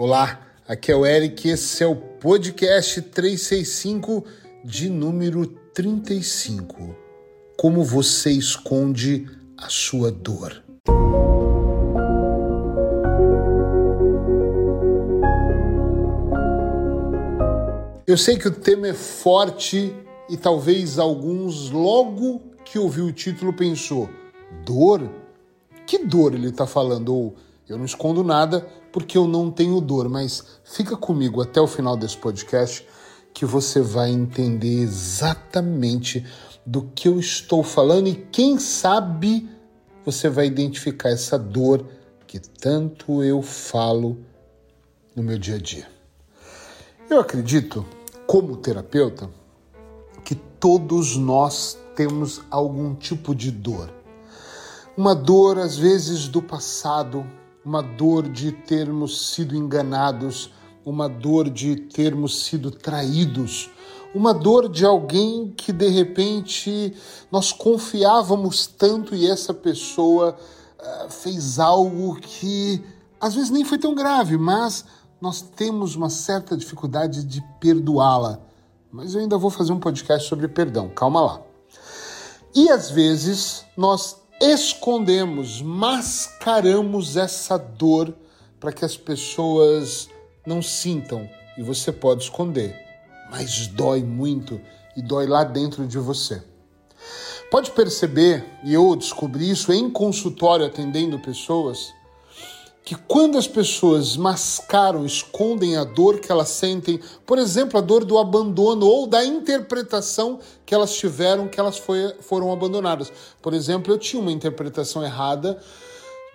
Olá, aqui é o Eric, esse é o podcast 365 de número 35. Como você esconde a sua dor? Eu sei que o tema é forte e talvez alguns, logo que ouviu o título, pensou: dor? Que dor ele está falando? Ou eu não escondo nada porque eu não tenho dor, mas fica comigo até o final desse podcast que você vai entender exatamente do que eu estou falando e quem sabe você vai identificar essa dor que tanto eu falo no meu dia a dia. Eu acredito, como terapeuta, que todos nós temos algum tipo de dor. Uma dor, às vezes, do passado, uma dor de termos sido enganados, uma dor de termos sido traídos, uma dor de alguém que de repente nós confiávamos tanto e essa pessoa uh, fez algo que às vezes nem foi tão grave, mas nós temos uma certa dificuldade de perdoá-la. Mas eu ainda vou fazer um podcast sobre perdão, calma lá. E às vezes nós escondemos, mascaramos essa dor para que as pessoas não sintam e você pode esconder, mas dói muito e dói lá dentro de você. Pode perceber, e eu descobri isso em consultório atendendo pessoas, que quando as pessoas mascaram, escondem a dor que elas sentem, por exemplo, a dor do abandono ou da interpretação que elas tiveram que elas foi, foram abandonadas. Por exemplo, eu tinha uma interpretação errada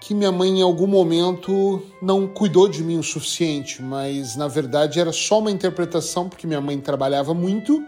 que minha mãe em algum momento não cuidou de mim o suficiente, mas na verdade era só uma interpretação porque minha mãe trabalhava muito,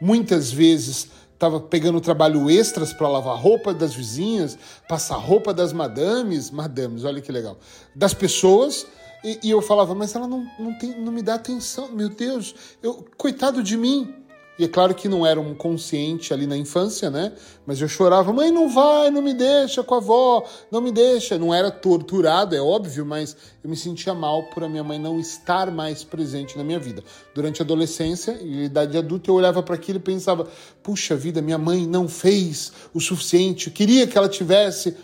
muitas vezes estava pegando trabalho extras para lavar roupa das vizinhas, passar roupa das madames, madames, olha que legal, das pessoas. E, e eu falava, mas ela não, não, tem, não me dá atenção, meu Deus, eu, coitado de mim. E é claro que não era um consciente ali na infância, né? Mas eu chorava, mãe, não vai, não me deixa com a avó, não me deixa. Não era torturado, é óbvio, mas eu me sentia mal por a minha mãe não estar mais presente na minha vida. Durante a adolescência e idade adulta, eu olhava para aquilo e pensava, puxa vida, minha mãe não fez o suficiente, eu queria que ela tivesse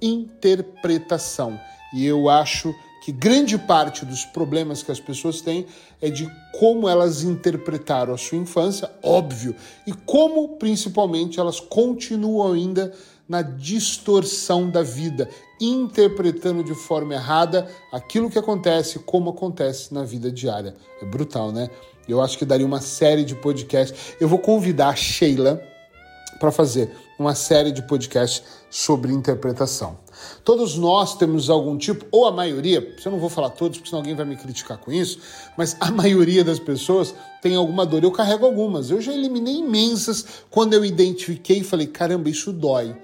interpretação. E eu acho que grande parte dos problemas que as pessoas têm é de como elas interpretaram a sua infância, óbvio, e como principalmente elas continuam ainda na distorção da vida, interpretando de forma errada aquilo que acontece, como acontece na vida diária. É brutal, né? Eu acho que daria uma série de podcasts. Eu vou convidar a Sheila para fazer uma série de podcasts sobre interpretação. Todos nós temos algum tipo, ou a maioria, eu não vou falar todos, porque senão alguém vai me criticar com isso, mas a maioria das pessoas tem alguma dor. Eu carrego algumas. Eu já eliminei imensas quando eu identifiquei e falei: caramba, isso dói.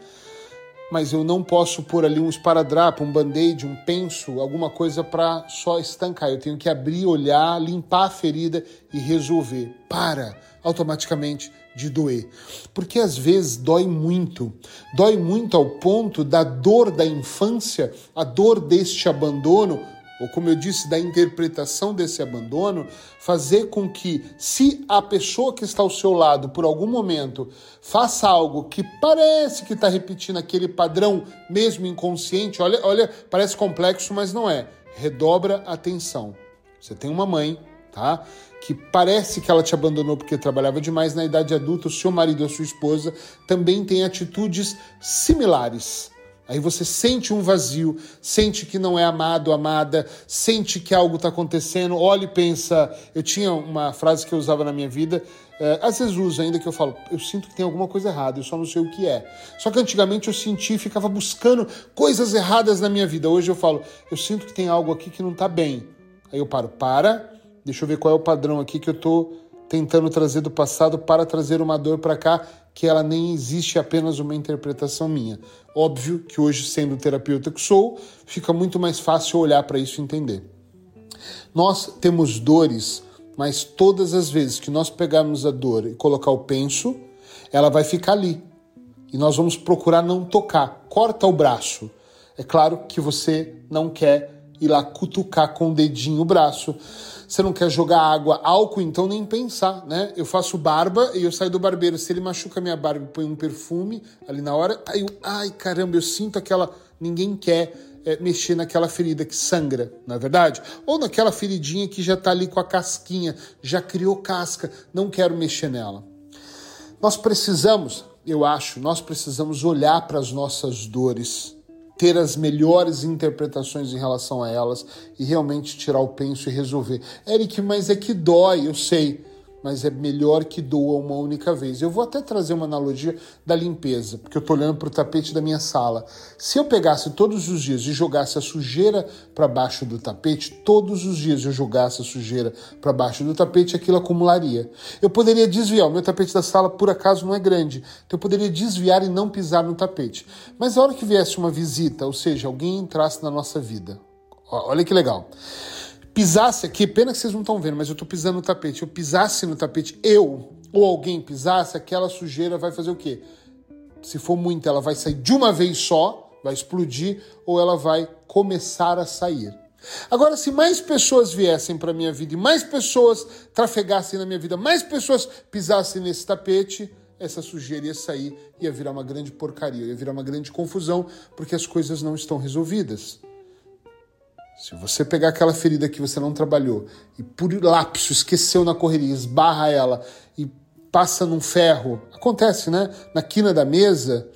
Mas eu não posso pôr ali um esparadrapo, um band-aid, um penso, alguma coisa para só estancar. Eu tenho que abrir, olhar, limpar a ferida e resolver. Para automaticamente de doer. Porque às vezes dói muito. Dói muito ao ponto da dor da infância, a dor deste abandono, ou como eu disse, da interpretação desse abandono, fazer com que, se a pessoa que está ao seu lado, por algum momento, faça algo que parece que está repetindo aquele padrão, mesmo inconsciente, olha, olha, parece complexo, mas não é. Redobra a atenção. Você tem uma mãe, tá? Que parece que ela te abandonou porque trabalhava demais na idade adulta, o seu marido ou sua esposa também tem atitudes similares. Aí você sente um vazio, sente que não é amado, amada, sente que algo está acontecendo, olha e pensa. Eu tinha uma frase que eu usava na minha vida, é, às vezes uso ainda, que eu falo, eu sinto que tem alguma coisa errada, eu só não sei o que é. Só que antigamente eu senti e ficava buscando coisas erradas na minha vida. Hoje eu falo, eu sinto que tem algo aqui que não está bem. Aí eu paro, para, Deixa eu ver qual é o padrão aqui que eu estou tentando trazer do passado para trazer uma dor para cá que ela nem existe apenas uma interpretação minha. Óbvio que hoje, sendo terapeuta que sou, fica muito mais fácil olhar para isso e entender. Nós temos dores, mas todas as vezes que nós pegarmos a dor e colocar o penso, ela vai ficar ali. E nós vamos procurar não tocar. Corta o braço. É claro que você não quer ir lá cutucar com o dedinho o braço. Você não quer jogar água, álcool, então nem pensar, né? Eu faço barba e eu saio do barbeiro. Se ele machuca minha barba e põe um perfume ali na hora, aí eu, ai caramba, eu sinto aquela. Ninguém quer é, mexer naquela ferida que sangra, na é verdade? Ou naquela feridinha que já tá ali com a casquinha, já criou casca, não quero mexer nela. Nós precisamos, eu acho, nós precisamos olhar para as nossas dores ter as melhores interpretações em relação a elas e realmente tirar o penso e resolver. Eric, mas é que dói, eu sei mas é melhor que doa uma única vez. Eu vou até trazer uma analogia da limpeza, porque eu estou olhando para o tapete da minha sala. Se eu pegasse todos os dias e jogasse a sujeira para baixo do tapete, todos os dias eu jogasse a sujeira para baixo do tapete, aquilo acumularia. Eu poderia desviar, o meu tapete da sala por acaso não é grande, então eu poderia desviar e não pisar no tapete. Mas a hora que viesse uma visita, ou seja, alguém entrasse na nossa vida, olha que legal pisasse aqui, pena que vocês não estão vendo, mas eu estou pisando no tapete. Eu pisasse no tapete, eu ou alguém pisasse, aquela sujeira vai fazer o quê? Se for muita, ela vai sair de uma vez só, vai explodir, ou ela vai começar a sair. Agora, se mais pessoas viessem para minha vida e mais pessoas trafegassem na minha vida, mais pessoas pisassem nesse tapete, essa sujeira ia sair, ia virar uma grande porcaria, ia virar uma grande confusão, porque as coisas não estão resolvidas. Se você pegar aquela ferida que você não trabalhou e por lapso esqueceu na correria, esbarra ela e passa num ferro, acontece, né? Na quina da mesa,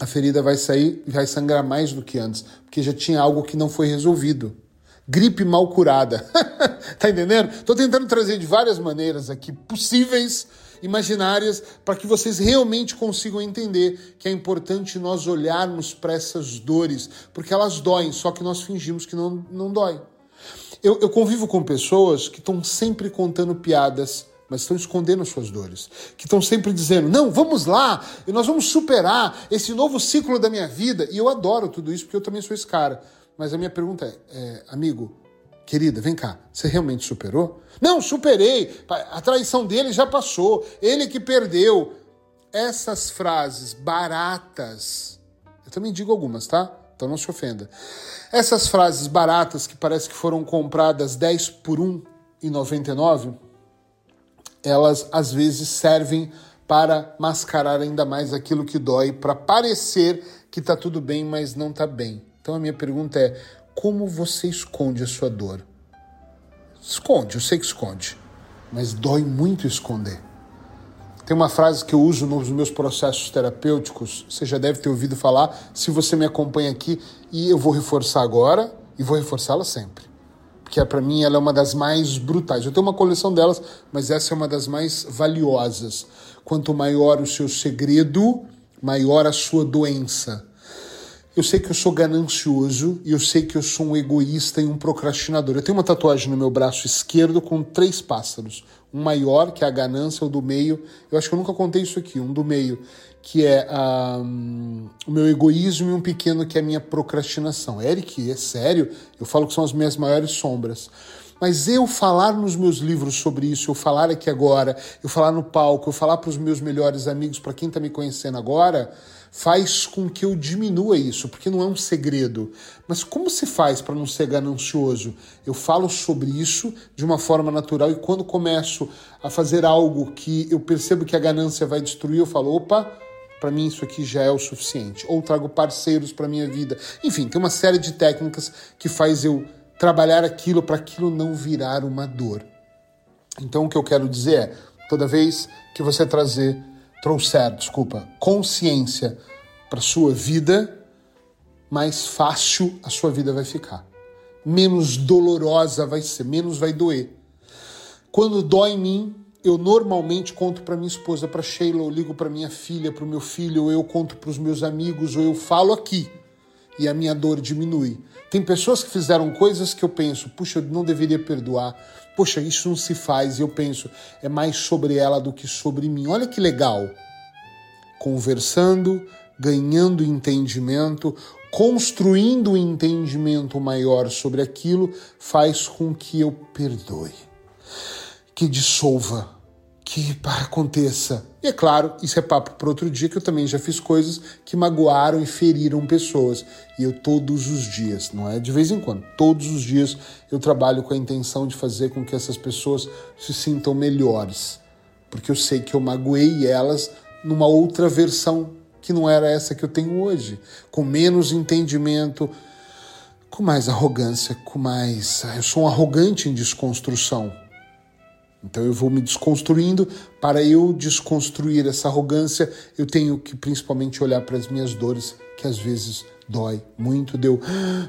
a ferida vai sair e vai sangrar mais do que antes, porque já tinha algo que não foi resolvido. Gripe mal curada. tá entendendo? Tô tentando trazer de várias maneiras aqui possíveis imaginárias para que vocês realmente consigam entender que é importante nós olharmos para essas dores, porque elas doem, só que nós fingimos que não, não dói. Eu, eu convivo com pessoas que estão sempre contando piadas mas estão escondendo suas dores, que estão sempre dizendo: não, vamos lá, nós vamos superar esse novo ciclo da minha vida. E eu adoro tudo isso porque eu também sou esse cara. Mas a minha pergunta é, é amigo, Querida, vem cá, você realmente superou? Não, superei. A traição dele já passou. Ele que perdeu. Essas frases baratas, eu também digo algumas, tá? Então não se ofenda. Essas frases baratas que parece que foram compradas 10 por 1 e 99, elas às vezes servem para mascarar ainda mais aquilo que dói, para parecer que tá tudo bem, mas não tá bem. Então a minha pergunta é: como você esconde a sua dor. Esconde, eu sei que esconde, mas dói muito esconder. Tem uma frase que eu uso nos meus processos terapêuticos, você já deve ter ouvido falar, se você me acompanha aqui, e eu vou reforçar agora e vou reforçá-la sempre. Porque é, para mim ela é uma das mais brutais. Eu tenho uma coleção delas, mas essa é uma das mais valiosas. Quanto maior o seu segredo, maior a sua doença. Eu sei que eu sou ganancioso e eu sei que eu sou um egoísta e um procrastinador. Eu tenho uma tatuagem no meu braço esquerdo com três pássaros. Um maior, que é a ganância, o do meio. Eu acho que eu nunca contei isso aqui. Um do meio, que é um, o meu egoísmo, e um pequeno, que é a minha procrastinação. Eric, é sério? Eu falo que são as minhas maiores sombras. Mas eu falar nos meus livros sobre isso, eu falar aqui agora, eu falar no palco, eu falar para os meus melhores amigos, para quem está me conhecendo agora faz com que eu diminua isso, porque não é um segredo. Mas como se faz para não ser ganancioso? Eu falo sobre isso de uma forma natural e quando começo a fazer algo que eu percebo que a ganância vai destruir, eu falo, opa, para mim isso aqui já é o suficiente. Ou trago parceiros para minha vida. Enfim, tem uma série de técnicas que faz eu trabalhar aquilo para aquilo não virar uma dor. Então o que eu quero dizer é, toda vez que você trazer trouxer, desculpa, consciência para sua vida, mais fácil a sua vida vai ficar. Menos dolorosa vai ser, menos vai doer. Quando dói em mim, eu normalmente conto para minha esposa, para Sheila, eu ligo para minha filha, para o meu filho, ou eu conto para os meus amigos, ou eu falo aqui e a minha dor diminui. Tem pessoas que fizeram coisas que eu penso, puxa, eu não deveria perdoar, poxa, isso não se faz, e eu penso, é mais sobre ela do que sobre mim. Olha que legal. Conversando, ganhando entendimento, construindo um entendimento maior sobre aquilo, faz com que eu perdoe, que dissolva, que aconteça. E é claro, isso é papo para outro dia, que eu também já fiz coisas que magoaram e feriram pessoas. E eu todos os dias, não é de vez em quando, todos os dias eu trabalho com a intenção de fazer com que essas pessoas se sintam melhores. Porque eu sei que eu magoei elas numa outra versão que não era essa que eu tenho hoje, com menos entendimento, com mais arrogância, com mais. Eu sou um arrogante em desconstrução. Então eu vou me desconstruindo. Para eu desconstruir essa arrogância, eu tenho que principalmente olhar para as minhas dores, que às vezes dói muito, deu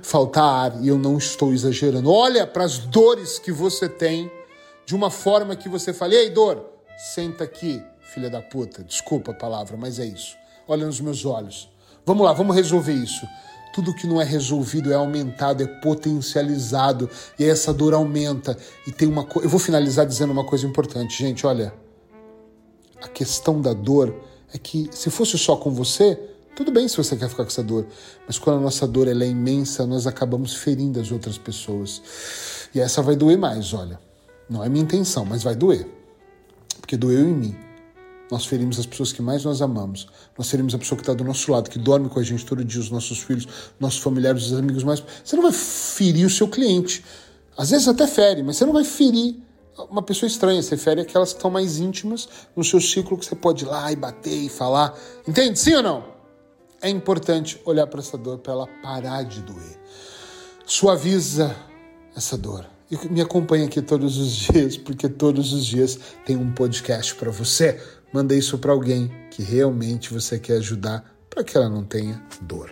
faltar ar e eu não estou exagerando. Olha para as dores que você tem de uma forma que você fale: "Ei, dor, senta aqui, filha da puta". Desculpa a palavra, mas é isso. Olha nos meus olhos. Vamos lá, vamos resolver isso tudo que não é resolvido é aumentado, é potencializado, e essa dor aumenta. E tem uma coisa. Eu vou finalizar dizendo uma coisa importante, gente. Olha, a questão da dor é que se fosse só com você, tudo bem se você quer ficar com essa dor, mas quando a nossa dor é imensa, nós acabamos ferindo as outras pessoas. E essa vai doer mais, olha. Não é minha intenção, mas vai doer. Porque doeu em mim nós ferimos as pessoas que mais nós amamos. Nós ferimos a pessoa que está do nosso lado, que dorme com a gente todo dia, os nossos filhos, nossos familiares, os amigos mais. Você não vai ferir o seu cliente. Às vezes até fere, mas você não vai ferir uma pessoa estranha. Você fere aquelas que estão mais íntimas no seu ciclo, que você pode ir lá e bater e falar. Entende? Sim ou não? É importante olhar para essa dor para ela parar de doer. Suaviza essa dor. E me acompanha aqui todos os dias, porque todos os dias tem um podcast para você. Manda isso para alguém que realmente você quer ajudar para que ela não tenha dor.